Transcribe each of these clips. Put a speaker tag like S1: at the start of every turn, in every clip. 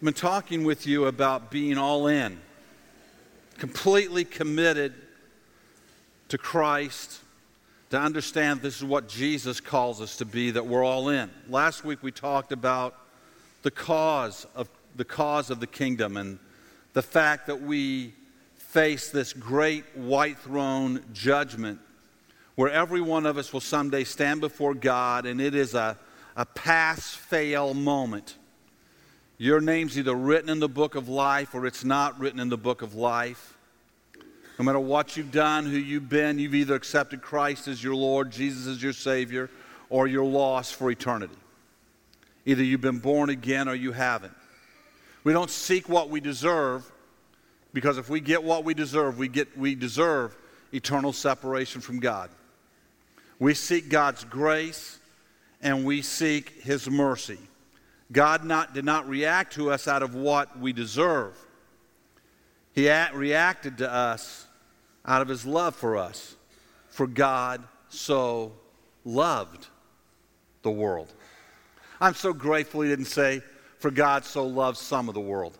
S1: I've been talking with you about being all in, completely committed to Christ, to understand this is what Jesus calls us to be, that we're all in. Last week we talked about the cause of the cause of the kingdom and the fact that we face this great white throne judgment where every one of us will someday stand before God and it is a, a pass fail moment. Your name's either written in the book of life or it's not written in the book of life. No matter what you've done, who you've been, you've either accepted Christ as your Lord, Jesus as your Savior, or you're lost for eternity. Either you've been born again or you haven't. We don't seek what we deserve because if we get what we deserve, we, get, we deserve eternal separation from God. We seek God's grace and we seek His mercy. God not, did not react to us out of what we deserve. He at, reacted to us out of his love for us. For God so loved the world. I'm so grateful he didn't say, for God so loved some of the world.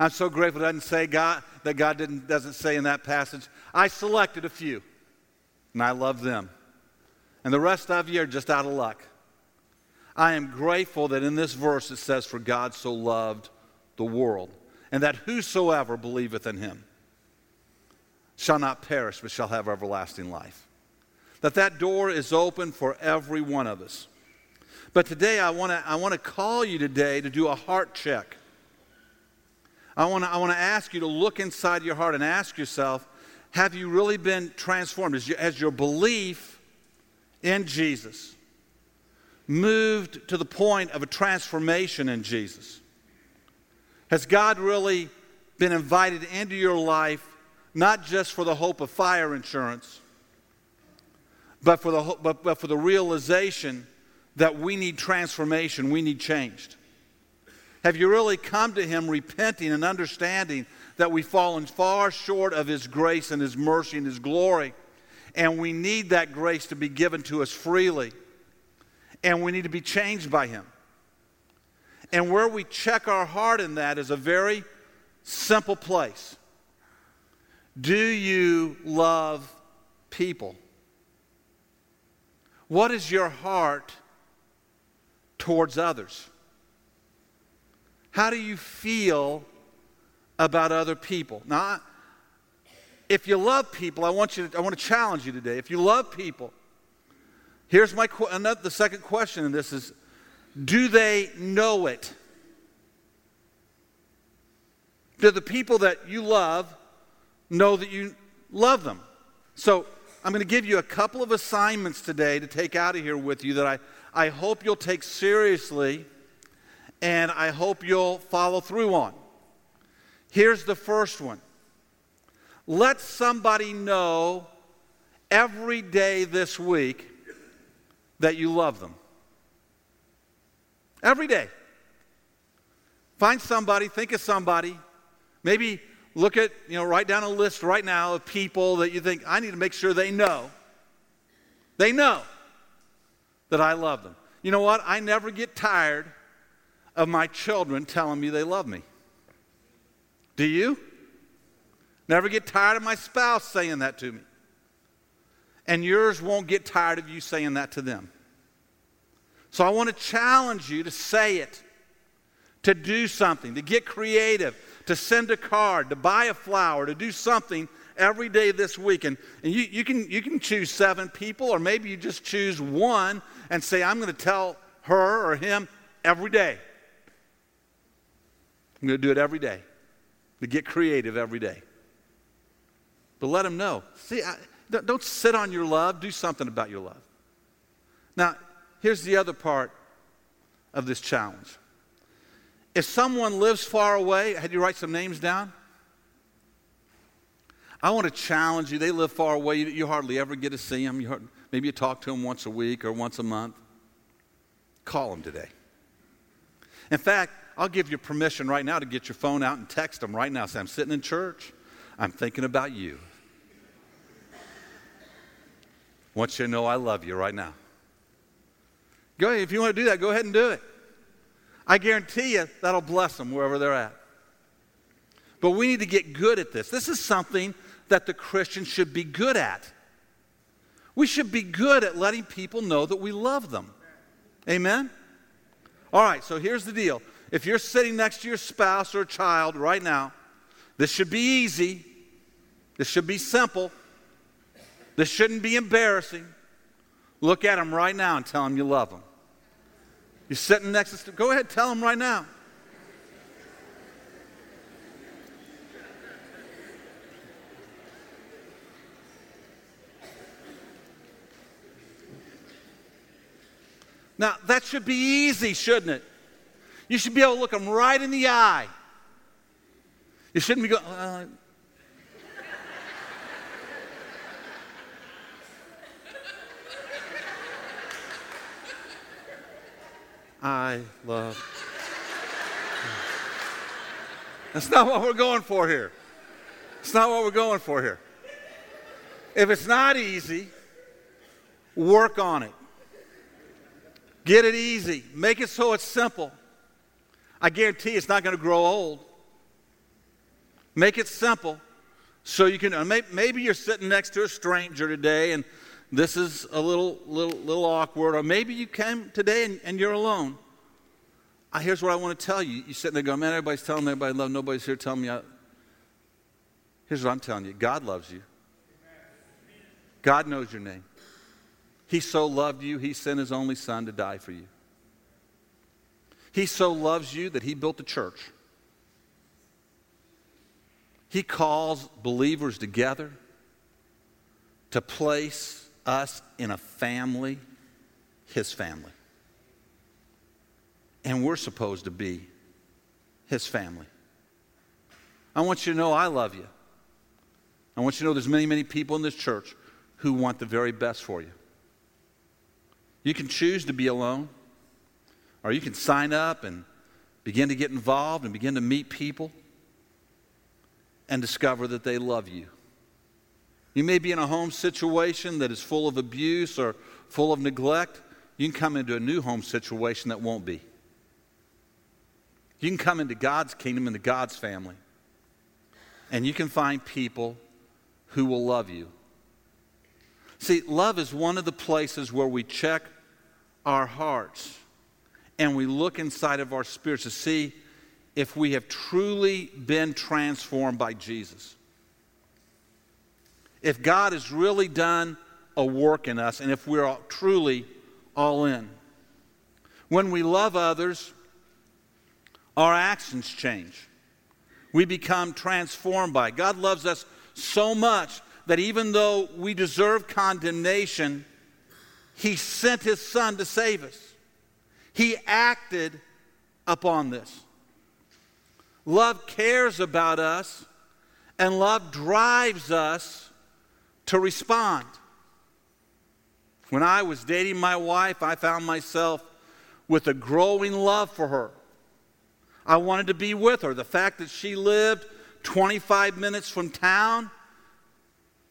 S1: I'm so grateful it doesn't say God, that God didn't, doesn't say in that passage, I selected a few and I love them. And the rest of you are just out of luck. I am grateful that in this verse it says, For God so loved the world, and that whosoever believeth in him shall not perish, but shall have everlasting life. That that door is open for every one of us. But today I want to I want to call you today to do a heart check. I want to I want to ask you to look inside your heart and ask yourself, have you really been transformed? Your, has your belief in Jesus moved to the point of a transformation in Jesus? Has God really been invited into your life not just for the hope of fire insurance, but for the, but, but for the realization that we need transformation, we need changed? Have you really come to Him repenting and understanding that we've fallen far short of His grace and His mercy and His glory? And we need that grace to be given to us freely. And we need to be changed by Him. And where we check our heart in that is a very simple place. Do you love people? What is your heart towards others? How do you feel about other people? Now, if you love people, I want you to, I want to challenge you today. If you love people, here's my another, the second question in this is do they know it? Do the people that you love know that you love them. So I'm going to give you a couple of assignments today to take out of here with you that I, I hope you'll take seriously and I hope you'll follow through on. Here's the first one let somebody know every day this week that you love them. Every day. Find somebody, think of somebody, maybe look at, you know, write down a list right now of people that you think, I need to make sure they know. They know that I love them. You know what? I never get tired of my children telling me they love me. Do you? Never get tired of my spouse saying that to me. And yours won't get tired of you saying that to them. So I want to challenge you to say it, to do something, to get creative, to send a card, to buy a flower, to do something every day this week. And, and you, you, can, you can choose seven people, or maybe you just choose one and say, I'm going to tell her or him every day. I'm going to do it every day. To get creative every day. But let them know. See, I, don't sit on your love, do something about your love. Now, here's the other part of this challenge. If someone lives far away, had you write some names down? I want to challenge you. They live far away. You, you hardly ever get to see them. You hard, maybe you talk to them once a week or once a month. Call them today. In fact, I'll give you permission right now to get your phone out and text them right now. Say, I'm sitting in church. I'm thinking about you. I want you to know I love you right now. Go ahead. If you want to do that, go ahead and do it. I guarantee you that'll bless them wherever they're at. But we need to get good at this. This is something that the Christian should be good at. We should be good at letting people know that we love them. Amen? All right, so here's the deal. If you're sitting next to your spouse or child right now, this should be easy. This should be simple. This shouldn't be embarrassing. Look at them right now and tell them you love them. You're sitting next to, go ahead, tell them right now. Now, that should be easy, shouldn't it? You should be able to look them right in the eye. You shouldn't be going, uh, I love. That's not what we're going for here. It's not what we're going for here. If it's not easy, work on it. Get it easy. Make it so it's simple. I guarantee it's not going to grow old. Make it simple so you can. Uh, maybe you're sitting next to a stranger today and this is a little, little, little awkward, or maybe you came today and, and you're alone. Here's what I want to tell you. You're sitting there going, man, everybody's telling me everybody love. Nobody's here telling me. I... Here's what I'm telling you God loves you. God knows your name. He so loved you, He sent His only Son to die for you. He so loves you that He built a church. He calls believers together to place us in a family, His family. And we're supposed to be His family. I want you to know I love you. I want you to know there's many, many people in this church who want the very best for you. You can choose to be alone, or you can sign up and begin to get involved and begin to meet people and discover that they love you. You may be in a home situation that is full of abuse or full of neglect. You can come into a new home situation that won't be. You can come into God's kingdom, into God's family, and you can find people who will love you. See, love is one of the places where we check our hearts and we look inside of our spirits to see if we have truly been transformed by Jesus. If God has really done a work in us and if we're all, truly all in. When we love others, our actions change. We become transformed by it. God loves us so much that even though we deserve condemnation, he sent His Son to save us. He acted upon this. Love cares about us, and love drives us to respond. When I was dating my wife, I found myself with a growing love for her. I wanted to be with her. The fact that she lived 25 minutes from town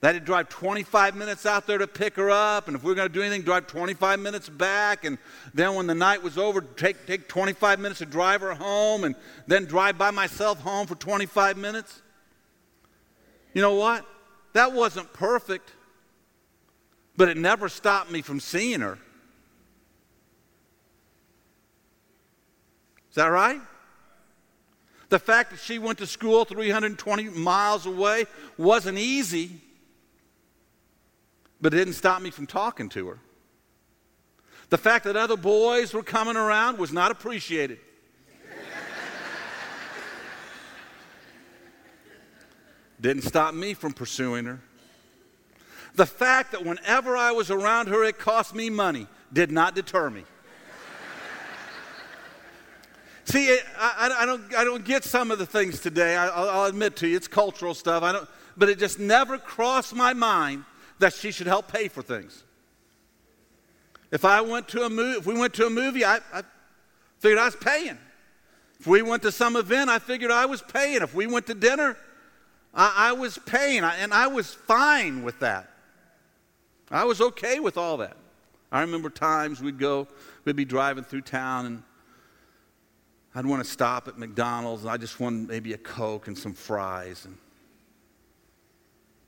S1: that had to drive 25 minutes out there to pick her up, and if we were going to do anything, drive 25 minutes back, and then when the night was over, take, take 25 minutes to drive her home, and then drive by myself home for 25 minutes. You know what? That wasn't perfect, but it never stopped me from seeing her. Is that right? The fact that she went to school 320 miles away wasn't easy but it didn't stop me from talking to her. The fact that other boys were coming around was not appreciated. Didn't stop me from pursuing her. The fact that whenever I was around her, it cost me money did not deter me. See, I, I, I, don't, I don't get some of the things today. I, will admit to you, it's cultural stuff. I don't, but it just never crossed my mind that she should help pay for things. If I went to a movie, if we went to a movie, I, I figured I was paying. If we went to some event, I figured I was paying. If we went to dinner, I, I was paying, and I was fine with that. I was okay with all that. I remember times we'd go, we'd be driving through town, and I'd want to stop at McDonald's and I just want maybe a Coke and some fries. And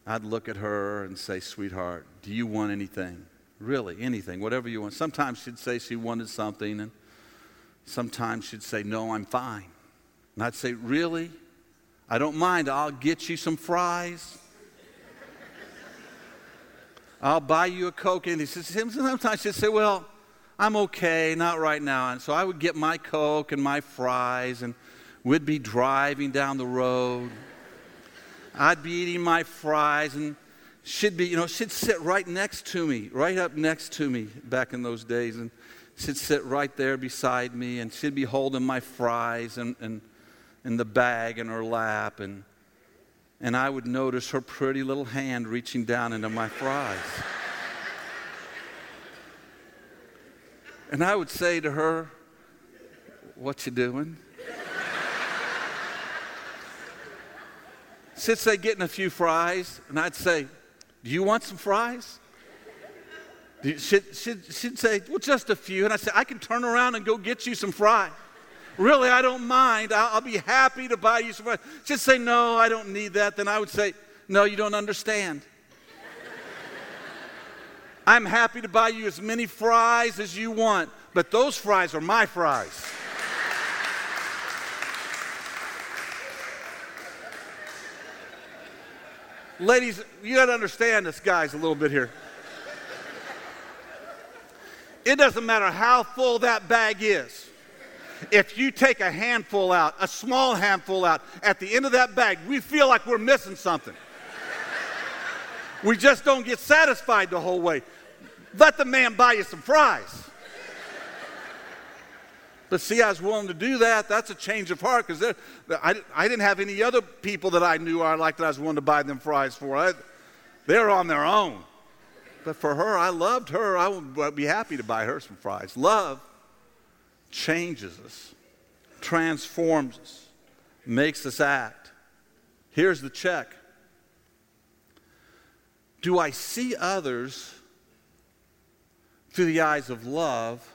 S1: I'd look at her and say, Sweetheart, do you want anything? Really, anything, whatever you want. Sometimes she'd say she wanted something, and sometimes she'd say, No, I'm fine. And I'd say, Really? I don't mind. I'll get you some fries. I'll buy you a Coke. And he says, sometimes she'd say, Well, I'm okay, not right now. And so I would get my Coke and my fries, and we'd be driving down the road. I'd be eating my fries, and she'd be, you know, she'd sit right next to me, right up next to me back in those days. And she'd sit right there beside me, and she'd be holding my fries and, and, and the bag in her lap. And, and I would notice her pretty little hand reaching down into my fries. And I would say to her, What you doing? She'd say, Getting a few fries. And I'd say, Do you want some fries? She'd, she'd, she'd say, Well, just a few. And I said, I can turn around and go get you some fries. Really, I don't mind. I'll, I'll be happy to buy you some fries. She'd say, No, I don't need that. Then I would say, No, you don't understand. I'm happy to buy you as many fries as you want, but those fries are my fries. Ladies, you got to understand this, guys, a little bit here. It doesn't matter how full that bag is. If you take a handful out, a small handful out, at the end of that bag, we feel like we're missing something. We just don't get satisfied the whole way. Let the man buy you some fries. But see, I was willing to do that. That's a change of heart because I, I didn't have any other people that I knew I liked that I was willing to buy them fries for. I, they're on their own. But for her, I loved her. I would be happy to buy her some fries. Love changes us, transforms us, makes us act. Here's the check Do I see others through the eyes of love?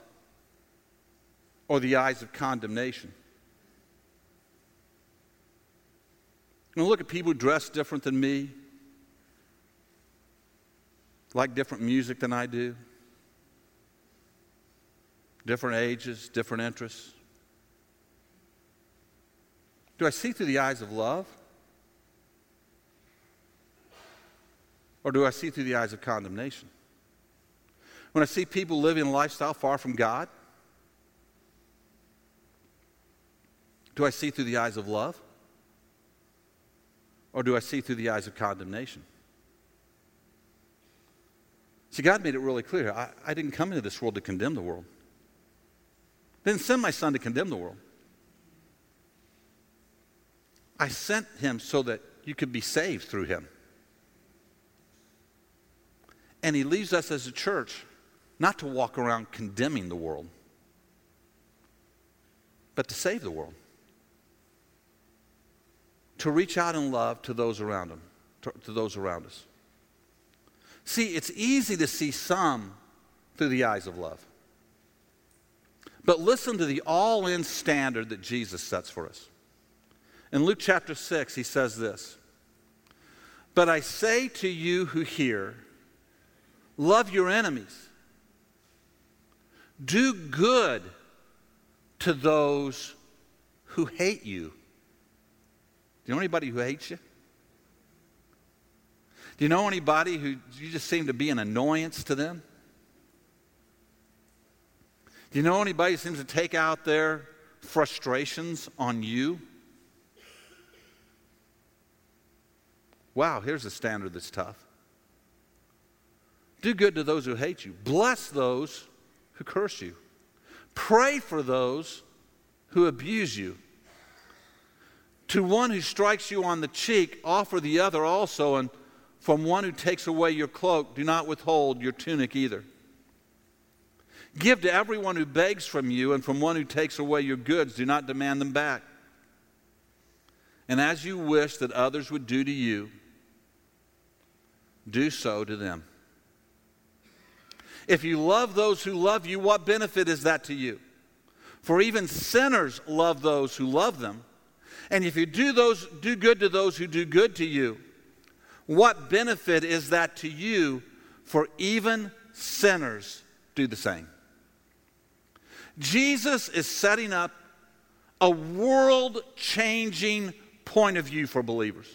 S1: or the eyes of condemnation. You know, look at people who dress different than me, like different music than I do, different ages, different interests. Do I see through the eyes of love? Or do I see through the eyes of condemnation? When I see people living a lifestyle far from God, Do I see through the eyes of love? Or do I see through the eyes of condemnation? See, God made it really clear. I, I didn't come into this world to condemn the world. Didn't send my son to condemn the world. I sent him so that you could be saved through him. And he leaves us as a church not to walk around condemning the world, but to save the world to reach out in love to those around them, to, to those around us. See, it's easy to see some through the eyes of love. But listen to the all in standard that Jesus sets for us. In Luke chapter 6, he says this But I say to you who hear, love your enemies, do good to those who hate you do you know anybody who hates you? Do you know anybody who you just seem to be an annoyance to them? Do you know anybody who seems to take out their frustrations on you? Wow, here's a standard that's tough. Do good to those who hate you. Bless those who curse you. Pray for those who abuse you. To one who strikes you on the cheek, offer the other also, and from one who takes away your cloak, do not withhold your tunic either. Give to everyone who begs from you, and from one who takes away your goods, do not demand them back. And as you wish that others would do to you, do so to them. If you love those who love you, what benefit is that to you? For even sinners love those who love them. And if you do, those, do good to those who do good to you, what benefit is that to you? For even sinners do the same. Jesus is setting up a world changing point of view for believers.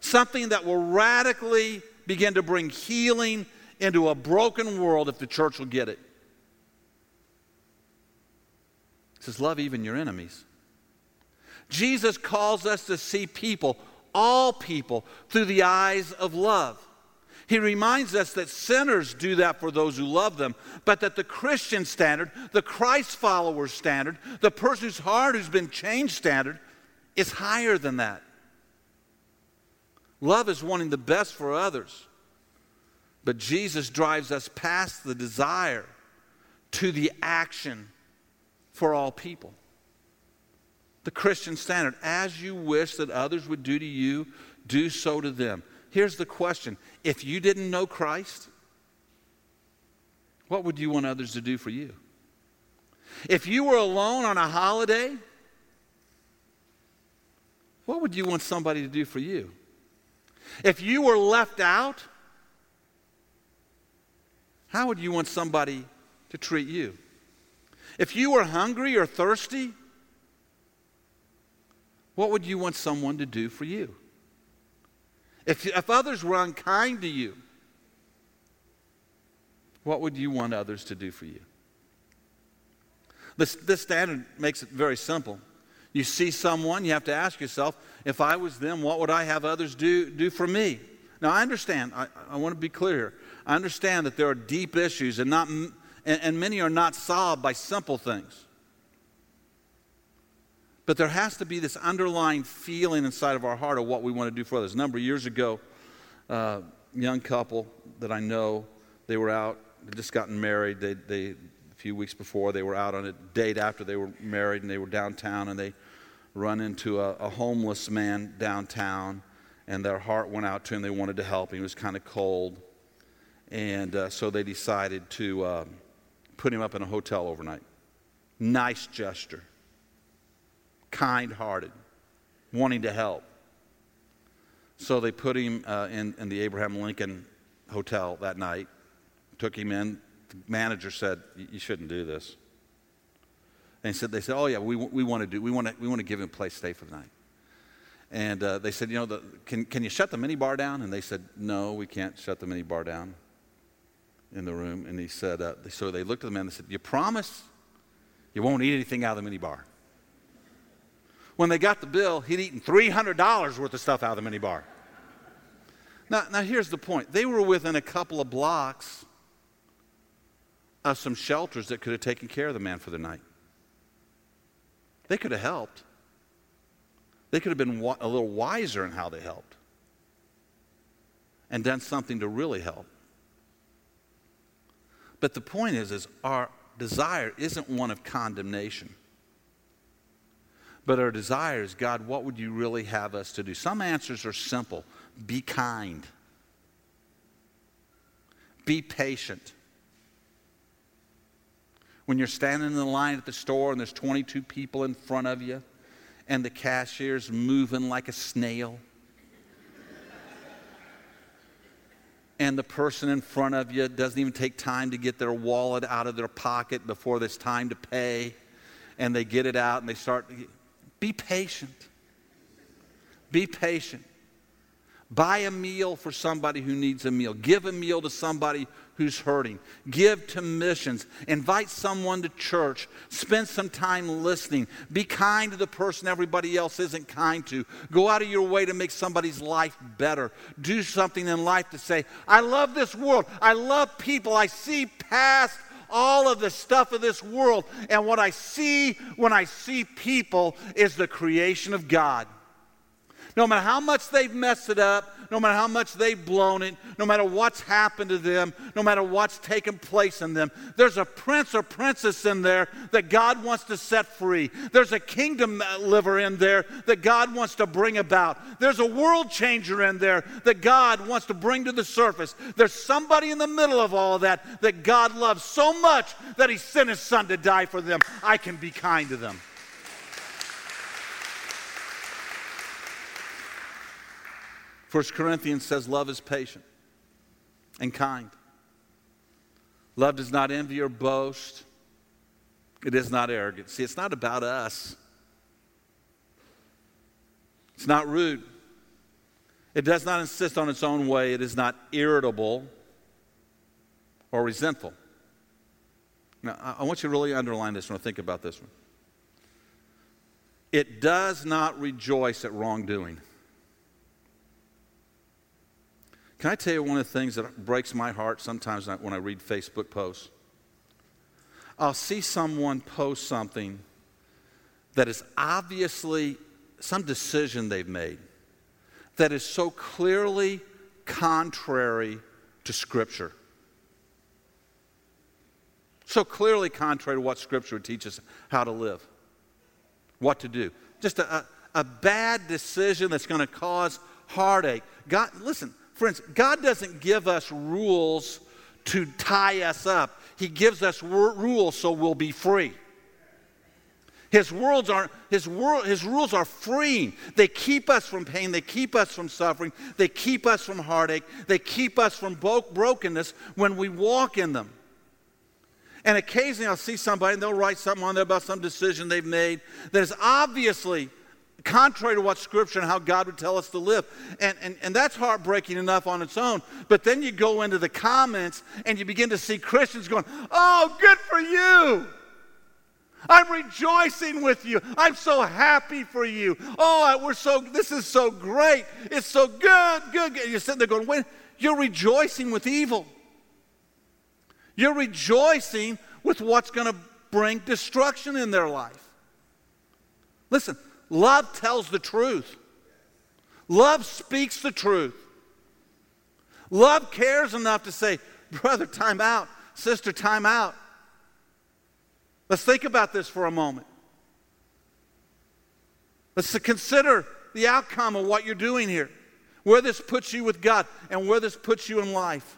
S1: Something that will radically begin to bring healing into a broken world if the church will get it. It says, Love even your enemies. Jesus calls us to see people, all people, through the eyes of love. He reminds us that sinners do that for those who love them, but that the Christian standard, the Christ follower standard, the person whose heart has been changed standard, is higher than that. Love is wanting the best for others, but Jesus drives us past the desire to the action for all people. The Christian standard, as you wish that others would do to you, do so to them. Here's the question if you didn't know Christ, what would you want others to do for you? If you were alone on a holiday, what would you want somebody to do for you? If you were left out, how would you want somebody to treat you? If you were hungry or thirsty, what would you want someone to do for you? If, if others were unkind to you, what would you want others to do for you? This, this standard makes it very simple. You see someone, you have to ask yourself, if I was them, what would I have others do, do for me? Now, I understand, I, I want to be clear here. I understand that there are deep issues, and, not, and, and many are not solved by simple things. But there has to be this underlying feeling inside of our heart of what we want to do for others. A number of years ago, uh, young couple that I know, they were out, they just gotten married. They, they, a few weeks before, they were out on a date after they were married, and they were downtown, and they run into a, a homeless man downtown, and their heart went out to him. They wanted to help him. He was kind of cold. And uh, so they decided to uh, put him up in a hotel overnight. Nice gesture kind hearted, wanting to help. So they put him uh, in, in the Abraham Lincoln Hotel that night, took him in. The manager said, You shouldn't do this. And he said, they said, oh yeah, we, we want to do, we want to, we want to give him a place to stay for the night. And uh, they said, you know, the, can, can you shut the minibar down? And they said, no, we can't shut the minibar down in the room. And he said, uh, so they looked at the man and said, you promise you won't eat anything out of the minibar? When they got the bill, he'd eaten $300 worth of stuff out of the minibar. Now, now, here's the point they were within a couple of blocks of some shelters that could have taken care of the man for the night. They could have helped. They could have been a little wiser in how they helped and done something to really help. But the point is, is our desire isn't one of condemnation. But our desire is God, what would you really have us to do? Some answers are simple be kind, be patient. When you're standing in the line at the store and there's 22 people in front of you and the cashier's moving like a snail. and the person in front of you doesn't even take time to get their wallet out of their pocket before it's time to pay and they get it out and they start be patient. Be patient. Buy a meal for somebody who needs a meal. Give a meal to somebody who's hurting. Give to missions. Invite someone to church. Spend some time listening. Be kind to the person everybody else isn't kind to. Go out of your way to make somebody's life better. Do something in life to say, I love this world. I love people. I see past all of the stuff of this world. And what I see when I see people is the creation of God. No matter how much they've messed it up, no matter how much they've blown it, no matter what's happened to them, no matter what's taken place in them. There's a prince or princess in there that God wants to set free. There's a kingdom liver in there that God wants to bring about. There's a world changer in there that God wants to bring to the surface. There's somebody in the middle of all that that God loves so much that He sent His Son to die for them. I can be kind to them. First Corinthians says love is patient and kind. Love does not envy or boast. It is not arrogant. See, it's not about us. It's not rude. It does not insist on its own way. It is not irritable or resentful. Now, I want you to really underline this one. Think about this one. It does not rejoice at wrongdoing. Can I tell you one of the things that breaks my heart sometimes when I read Facebook posts? I'll see someone post something that is obviously some decision they've made that is so clearly contrary to Scripture. So clearly contrary to what Scripture teaches how to live, what to do. Just a, a, bad decision that's going to cause heartache. God, listen, Friends, God doesn't give us rules to tie us up, He gives us rules so we'll be free. His, worlds are, his, world, his rules are freeing. They keep us from pain. They keep us from suffering. They keep us from heartache. They keep us from brokenness when we walk in them. And occasionally I'll see somebody and they'll write something on there about some decision they've made that is obviously contrary to what Scripture and how God would tell us to live. And, and, and that's heartbreaking enough on its own. But then you go into the comments and you begin to see Christians going, Oh, good for you. I'm rejoicing with you. I'm so happy for you. Oh, we're so, this is so great. It's so good, good. good. You're sitting there going, you're rejoicing with evil. You're rejoicing with what's going to bring destruction in their life. Listen, Love tells the truth. Love speaks the truth. Love cares enough to say, brother, time out. Sister, time out. Let's think about this for a moment. Let's consider the outcome of what you're doing here, where this puts you with God, and where this puts you in life.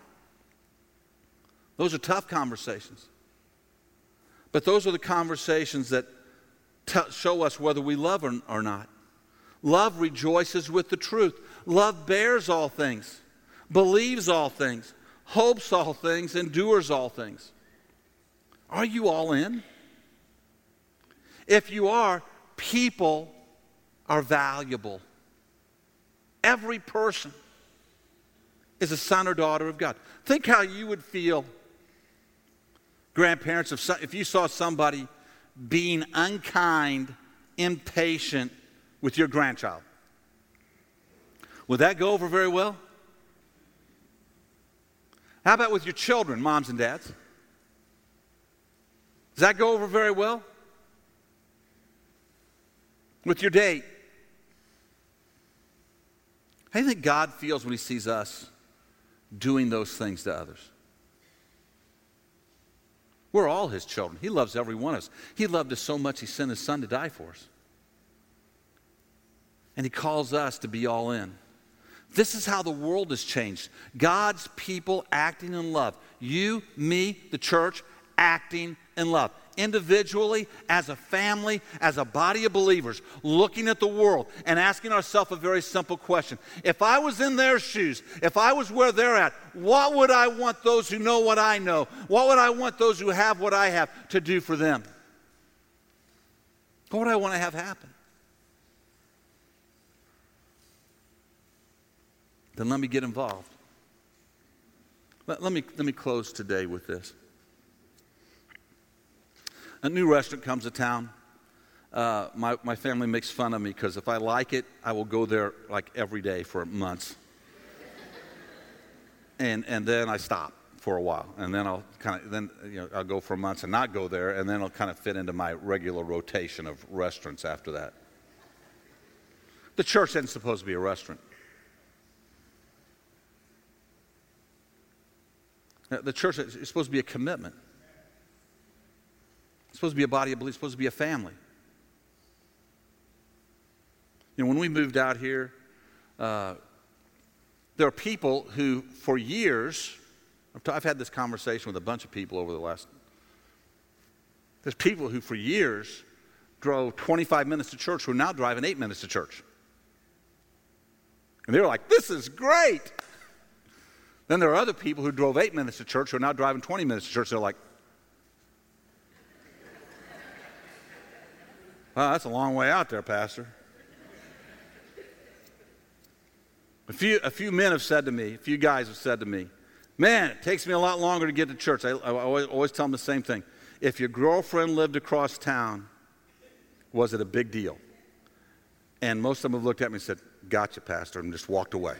S1: Those are tough conversations. But those are the conversations that t- show us whether we love or, or not. Love rejoices with the truth. Love bears all things, believes all things, hopes all things, endures all things. Are you all in? If you are, people are valuable. Every person is a son or daughter of God. Think how you would feel, grandparents, if, if you saw somebody being unkind, impatient with your grandchild. Would that go over very well? How about with your children, moms and dads? Does that go over very well? With your date? How do you think God feels when He sees us doing those things to others? We're all his children. He loves every one of us. He loved us so much, he sent his son to die for us. And he calls us to be all in. This is how the world has changed. God's people acting in love. You, me, the church, acting in love individually, as a family, as a body of believers, looking at the world and asking ourselves a very simple question. If I was in their shoes, if I was where they're at, what would I want those who know what I know? What would I want those who have what I have to do for them? What would I want to have happen? Then let me get involved. Let, let, me, let me close today with this a new restaurant comes to town. Uh, my, my family makes fun of me because if I like it, I will go there like every day for months and, and then I stop for a while, and then I'll kind of then you know I'll go for months and not go there, and then I'll kind of fit into my regular rotation of restaurants after that. The church isn't supposed to be a restaurant. The church is supposed to be a commitment. It's supposed to be a body of belief. It's supposed to be a family. You know, when we moved out here, uh, there are people who, for years, I've had this conversation with a bunch of people over the last. There's people who, for years, drove 25 minutes to church who are now driving eight minutes to church. And they were like, this is great. Then there are other people who drove eight minutes to church who are now driving 20 minutes to church. They're like, wow, that's a long way out there, Pastor. A few, a few men have said to me, a few guys have said to me, man, it takes me a lot longer to get to church. I, I always, always tell them the same thing. If your girlfriend lived across town, was it a big deal? And most of them have looked at me and said, Gotcha, Pastor, and just walked away.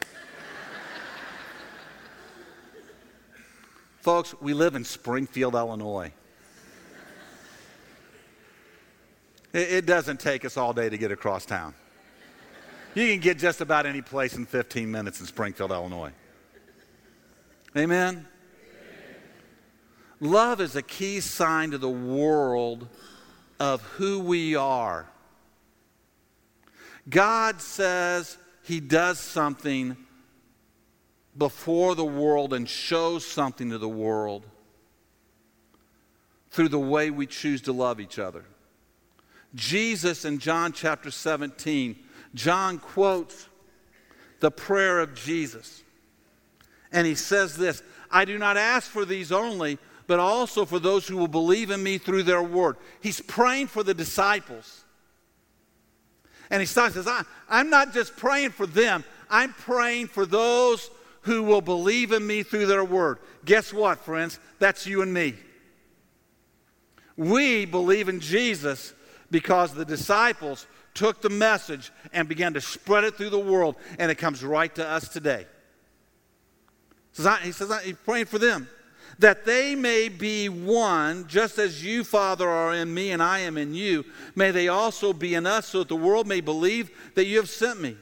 S1: Folks, we live in Springfield, Illinois. It, it doesn't take us all day to get across town. You can get just about any place in 15 minutes in Springfield, Illinois. Amen? Amen? Love is a key sign to the world of who we are. God says He does something before the world and shows something to the world through the way we choose to love each other. Jesus in John chapter 17 John quotes the prayer of Jesus. And he says this I do not ask for these only, but also for those who will believe in me through their word. He's praying for the disciples. And he starts says, I, I'm not just praying for them, I'm praying for those who will believe in me through their word. Guess what, friends? That's you and me. We believe in Jesus because the disciples took the message and began to spread it through the world, and it comes right to us today. He says, He's praying for them that they may be one, just as you, Father, are in me and I am in you. May they also be in us, so that the world may believe that you have sent me.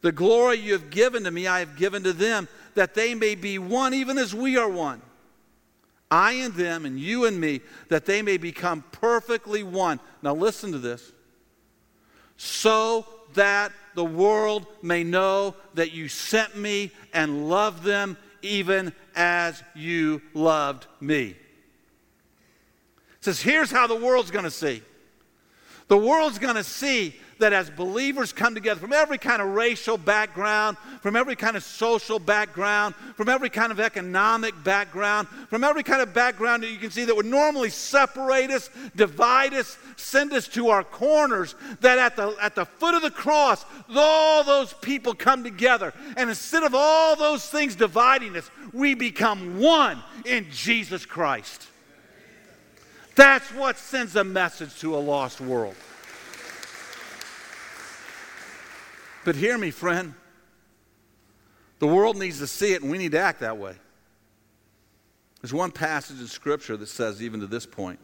S1: The glory you have given to me, I have given to them, that they may be one, even as we are one. I and them, and you and me, that they may become perfectly one. Now, listen to this so that the world may know that you sent me and loved them even as you loved me. It says, here's how the world's going to see. The world's going to see that as believers come together from every kind of racial background, from every kind of social background, from every kind of economic background, from every kind of background that you can see that would normally separate us, divide us, send us to our corners, that at the, at the foot of the cross, all those people come together. And instead of all those things dividing us, we become one in Jesus Christ. That's what sends a message to a lost world. But hear me, friend. The world needs to see it, and we need to act that way. There's one passage in Scripture that says, even to this point,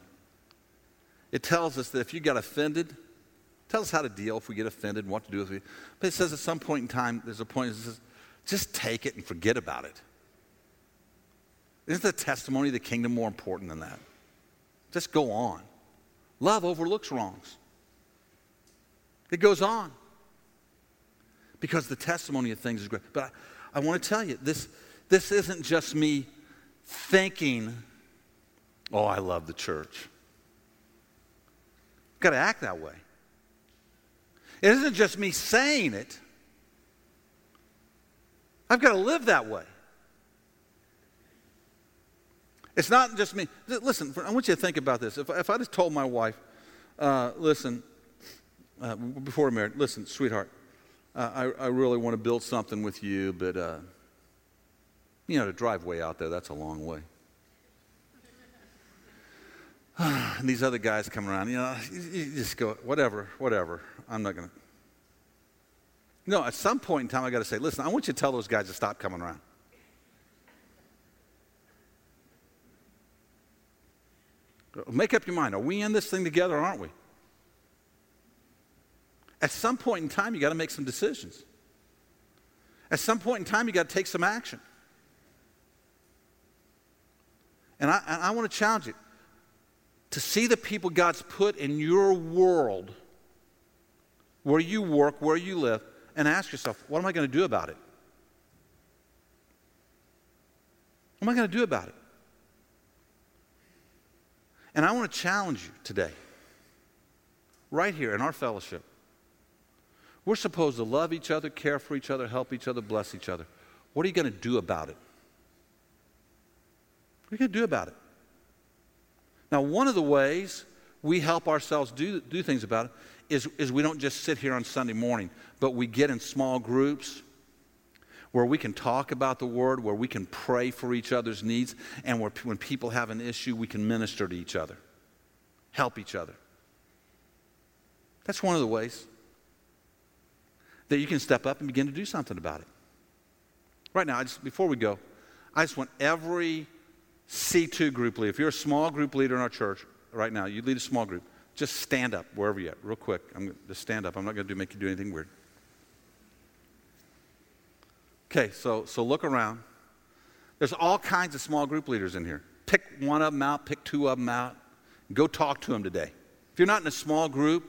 S1: it tells us that if you got offended, tells us how to deal if we get offended and what to do with it. But it says at some point in time, there's a point that says, just take it and forget about it. Isn't the testimony of the kingdom more important than that? Just go on. Love overlooks wrongs. It goes on because the testimony of things is great. But I, I want to tell you, this, this isn't just me thinking, oh, I love the church. I've got to act that way. It isn't just me saying it. I've got to live that way. It's not just me. Listen, I want you to think about this. If, if I just told my wife, uh, listen, uh, before married, listen, sweetheart, uh, I, I really want to build something with you, but, uh, you know, to drive way out there, that's a long way. and these other guys come around, you know, you, you just go, whatever, whatever. I'm not going to. No, at some point in time, I got to say, listen, I want you to tell those guys to stop coming around. Make up your mind. Are we in this thing together or aren't we? At some point in time, you got to make some decisions. At some point in time, you got to take some action. And I, I want to challenge you to see the people God's put in your world, where you work, where you live, and ask yourself, what am I going to do about it? What am I going to do about it? And I want to challenge you today, right here in our fellowship. We're supposed to love each other, care for each other, help each other, bless each other. What are you going to do about it? What are you going to do about it? Now, one of the ways we help ourselves do, do things about it is, is we don't just sit here on Sunday morning, but we get in small groups where we can talk about the Word, where we can pray for each other's needs, and where when people have an issue, we can minister to each other, help each other. That's one of the ways that you can step up and begin to do something about it. Right now, just, before we go, I just want every C2 group leader, if you're a small group leader in our church right now, you lead a small group, just stand up wherever you're at, real quick. I'm going just stand up. I'm not going to make you do anything weird. Okay, so, so look around. There's all kinds of small group leaders in here. Pick one of them out, pick two of them out. Go talk to them today. If you're not in a small group,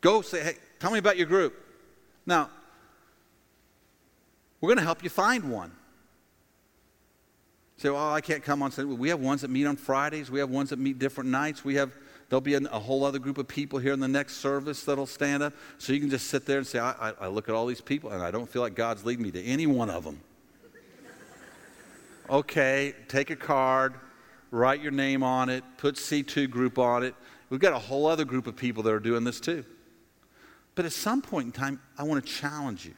S1: go say, hey, tell me about your group. Now, we're going to help you find one. Say, well, I can't come on Sunday. We have ones that meet on Fridays. We have ones that meet different nights. We have There'll be a, whole other group of people here in the next service that'll stand up. So you can just sit there and say, I, I, I look at all these people and I don't feel like God's leading me to any one of them. okay, take a card, write your name on it, put C2 group on it. We've got a whole other group of people that are doing this too. But at some point in time, I want to challenge you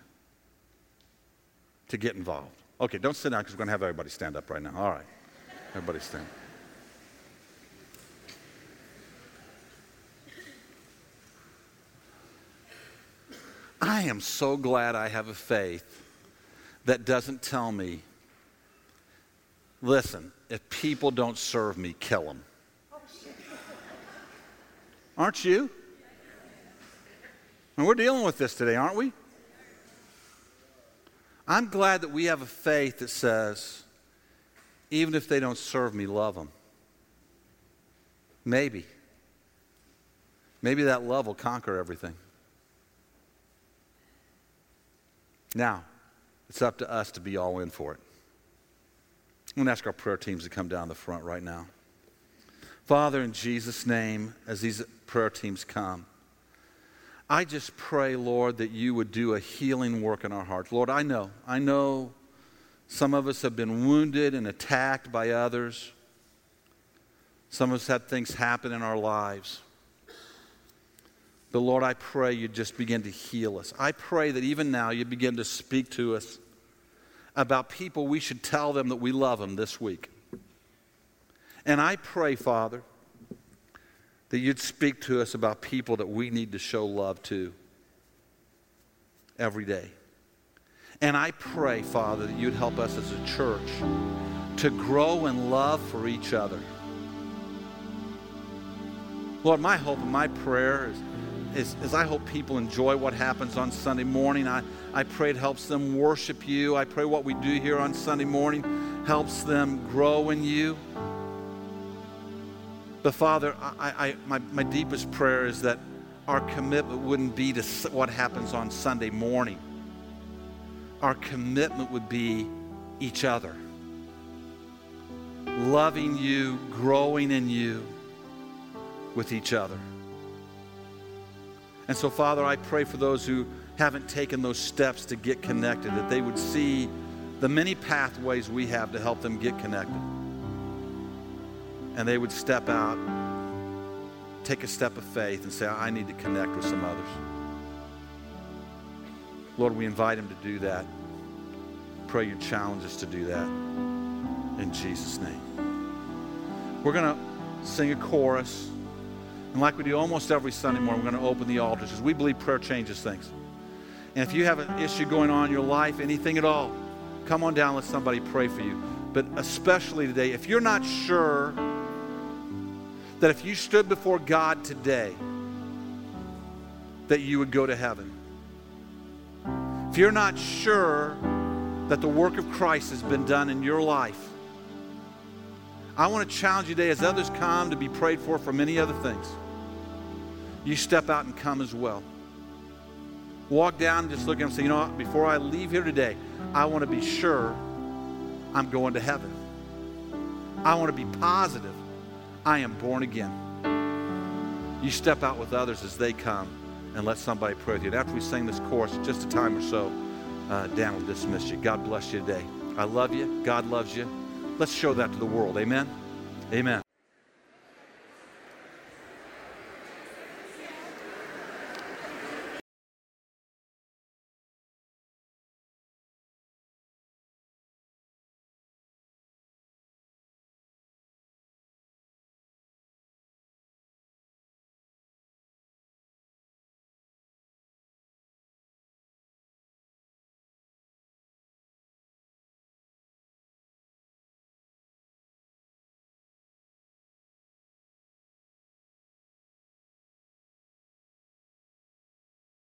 S1: to get involved. Okay, don't sit down because we're going to have everybody stand up right now. All right. Everybody stand. I am so glad I have a faith that doesn't tell me, listen, if people don't serve me, kill them. Aren't you? And we're dealing with this today, aren't we? I'm glad that we have a faith that says, even if they don't serve me, love them. Maybe. Maybe that love will conquer everything. Now, it's up to us to be all in for it. I'm going to ask our prayer teams to come down the front right now. Father, in Jesus' name, as these prayer teams come, I just pray, Lord, that you would do a healing work in our hearts. Lord, I know, I know some of us have been wounded and attacked by others. Some of us had things happen in our lives. But Lord, I pray you just begin to heal us. I pray that even now you begin to speak to us about people we should tell them that we love them this week. And I pray, Father, that you'd speak to us about people that we need to show love to every day. And I pray, Father, that you'd help us as a church to grow in love for each other. Lord, my hope and my prayer is is, is I hope people enjoy what happens on Sunday morning. I, I pray it helps them worship you. I pray what we do here on Sunday morning helps them grow in you. But Father, I, I, my, my deepest prayer is that our commitment wouldn't be to what happens on Sunday morning. Our commitment would be each other. Loving you, growing in you with each other. And so, Father, I pray for those who haven't taken those steps to get connected, that they would see the many pathways we have to help them get connected. And they would step out, take a step of faith, and say, I need to connect with some others. Lord, we invite them to do that. Pray you challenge us to do that. In Jesus' name. We're going to sing a chorus. And like we do almost every Sunday morning, we're going to open the altars because we believe prayer changes things. And if you have an issue going on in your life, anything at all, come on down, let somebody pray for you. But especially today, if you're not sure that if you stood before God today, that you would go to heaven. If you're not sure that the work of Christ has been done in your life, I want to challenge you today as others come to be prayed for for many other things. You step out and come as well. Walk down and just look at them and say, you know what, before I leave here today, I want to be sure I'm going to heaven. I want to be positive I am born again. You step out with others as they come and let somebody pray with you. And after we sing this chorus, just a time or so, uh, Dan will dismiss you. God bless you today. I love you. God loves you. Let's show that to the world. Amen. Amen.